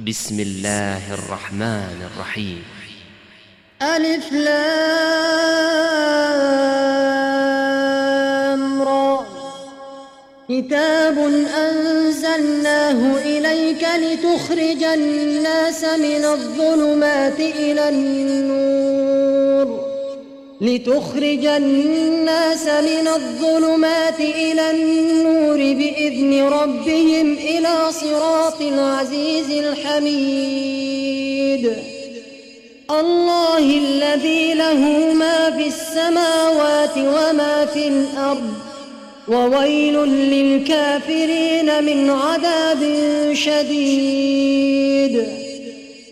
بسم الله الرحمن الرحيم ألف لام را كتاب أنزلناه إليك لتخرج الناس من الظلمات إلى النور لتخرج الناس من الظلمات إلى النور بإذن ربهم إلى صراط العزيز الحميد. الله الذي له ما في السماوات وما في الأرض وويل للكافرين من عذاب شديد.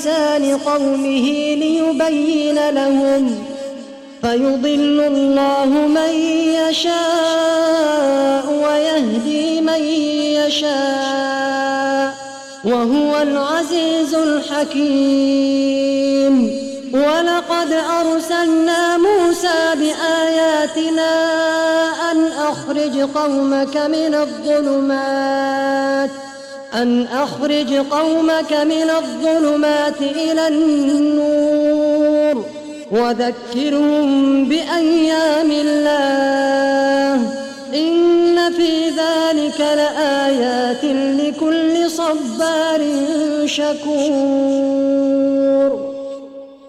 بلسان قومه ليبين لهم فيضل الله من يشاء ويهدي من يشاء وهو العزيز الحكيم. ولقد أرسلنا موسى بآياتنا أن أخرج قومك من الظلمات أن أخرج قومك من الظلمات إلى النور وذكرهم بأيام الله إن في ذلك لآيات لكل صبار شكور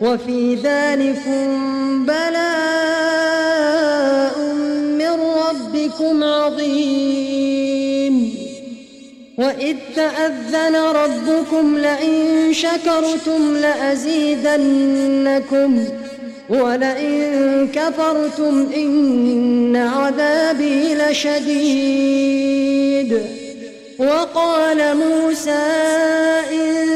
وفي ذلكم بلاء من ربكم عظيم. وإذ تأذن ربكم لئن شكرتم لأزيدنكم ولئن كفرتم إن عذابي لشديد. وقال موسى إن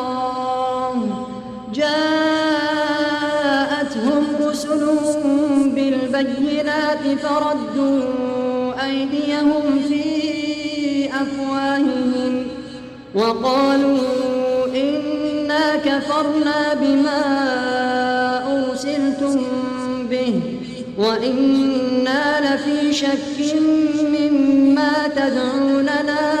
جاءتهم رسلهم بالبينات فردوا أيديهم في أفواههم وقالوا إنا كفرنا بما أرسلتم به وإنا لفي شك مما تدعوننا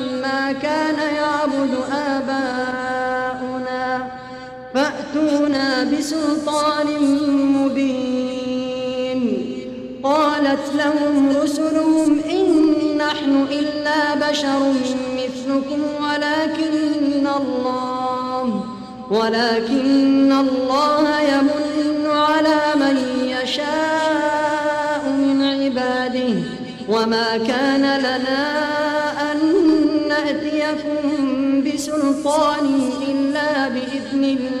بسلطان مبين. قالت لهم رسلهم إن نحن إلا بشر مثلكم ولكن الله ولكن الله يمن على من يشاء من عباده. وما كان لنا أن نأتيكم بسلطان إلا بإذن الله.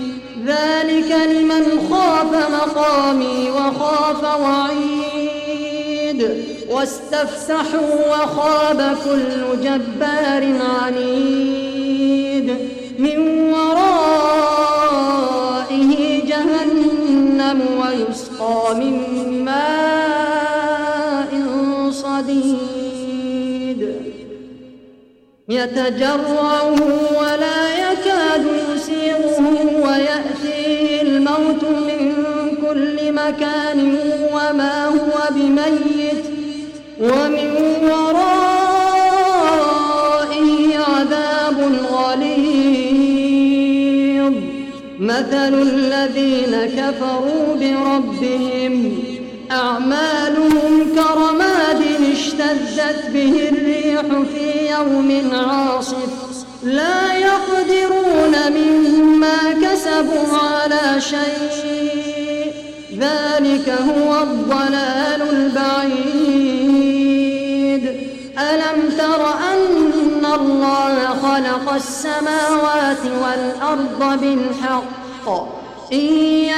ذلك لمن خاف مقامي وخاف وعيد. واستفسحوا وخاب كل جبار عنيد. من ورائه جهنم ويسقى من ماء صديد. يتجرعه مكان وما هو بميت ومن ورائه عذاب غليظ. مثل الذين كفروا بربهم أعمالهم كرماد اشتدت به الريح في يوم عاصف. لا يقدرون مما كسبوا على شيء. ذلك هو الضلال البعيد. ألم تر أن الله خلق السماوات والأرض بالحق؟ إن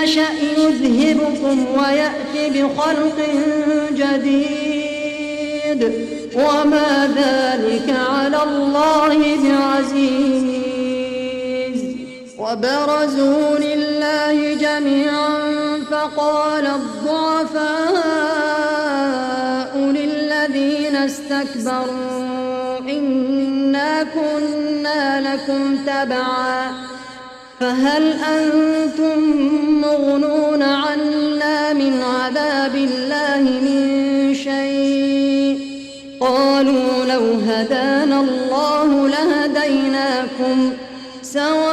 يشأ يذهبكم ويأتي بخلق جديد. وما ذلك على الله بعزيز. وبرزوا لله جميعا. فقال الضعفاء للذين استكبروا إنا كنا لكم تبعا فهل أنتم مغنون عنا من عذاب الله من شيء؟ قالوا لو هدانا الله لهديناكم سواء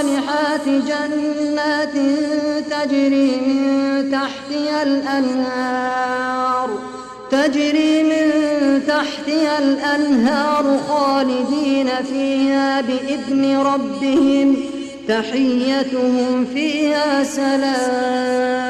الصالحات جنات تجري من تحتها الأنهار تجري من تحتها الأنهار خالدين فيها بإذن ربهم تحيتهم فيها سلام.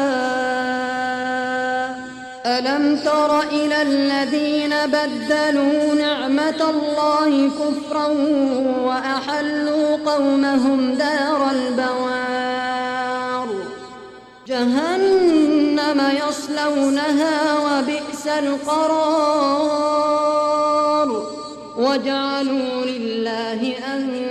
ألم تر إلى الذين بدلوا نعمة الله كفرا وأحلوا قومهم دار البوار؟ جهنم يصلونها وبئس القرار. وجعلوا لله أندادا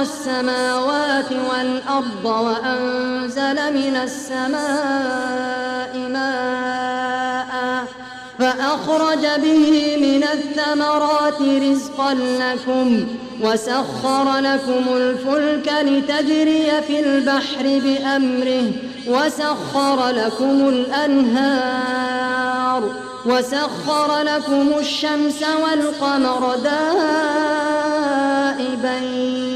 السماوات والأرض وأنزل من السماء ماء فأخرج به من الثمرات رزقا لكم وسخر لكم الفلك لتجري في البحر بأمره وسخر لكم الأنهار وسخر لكم الشمس والقمر دائبين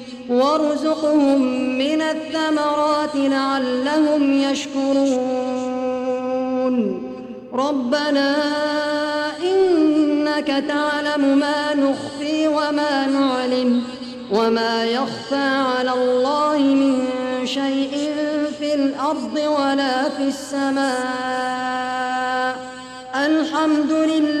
وارزقهم من الثمرات لعلهم يشكرون. ربنا إنك تعلم ما نخفي وما نعلم وما يخفى على الله من شيء في الأرض ولا في السماء. الحمد لله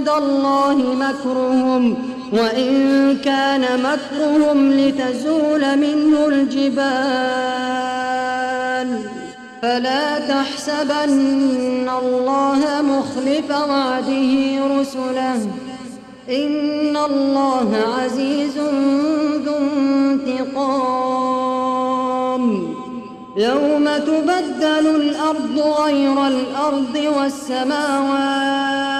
وعند الله مكرهم وإن كان مكرهم لتزول منه الجبال. فلا تحسبن الله مخلف وعده رسله. إن الله عزيز ذو انتقام. يوم تبدل الأرض غير الأرض والسماوات.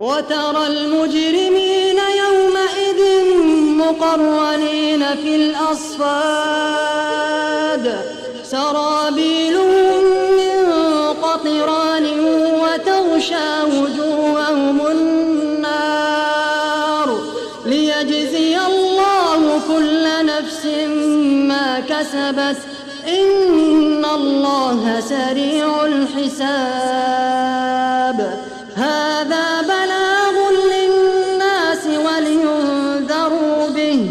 وترى المجرمين يومئذ مقرنين في الأصفاد. سرابيلهم من قطران وتغشى وجوههم النار. ليجزي الله كل نفس ما كسبت. إن الله سريع الحساب. هذا بلاغ للناس ولينذروا به.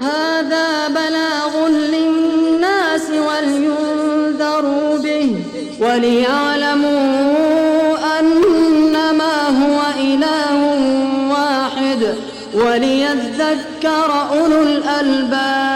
هذا بلاغ للناس ولينذروا به. وليعلموا أنما هو إله واحد. وليذكر أولو الألباب.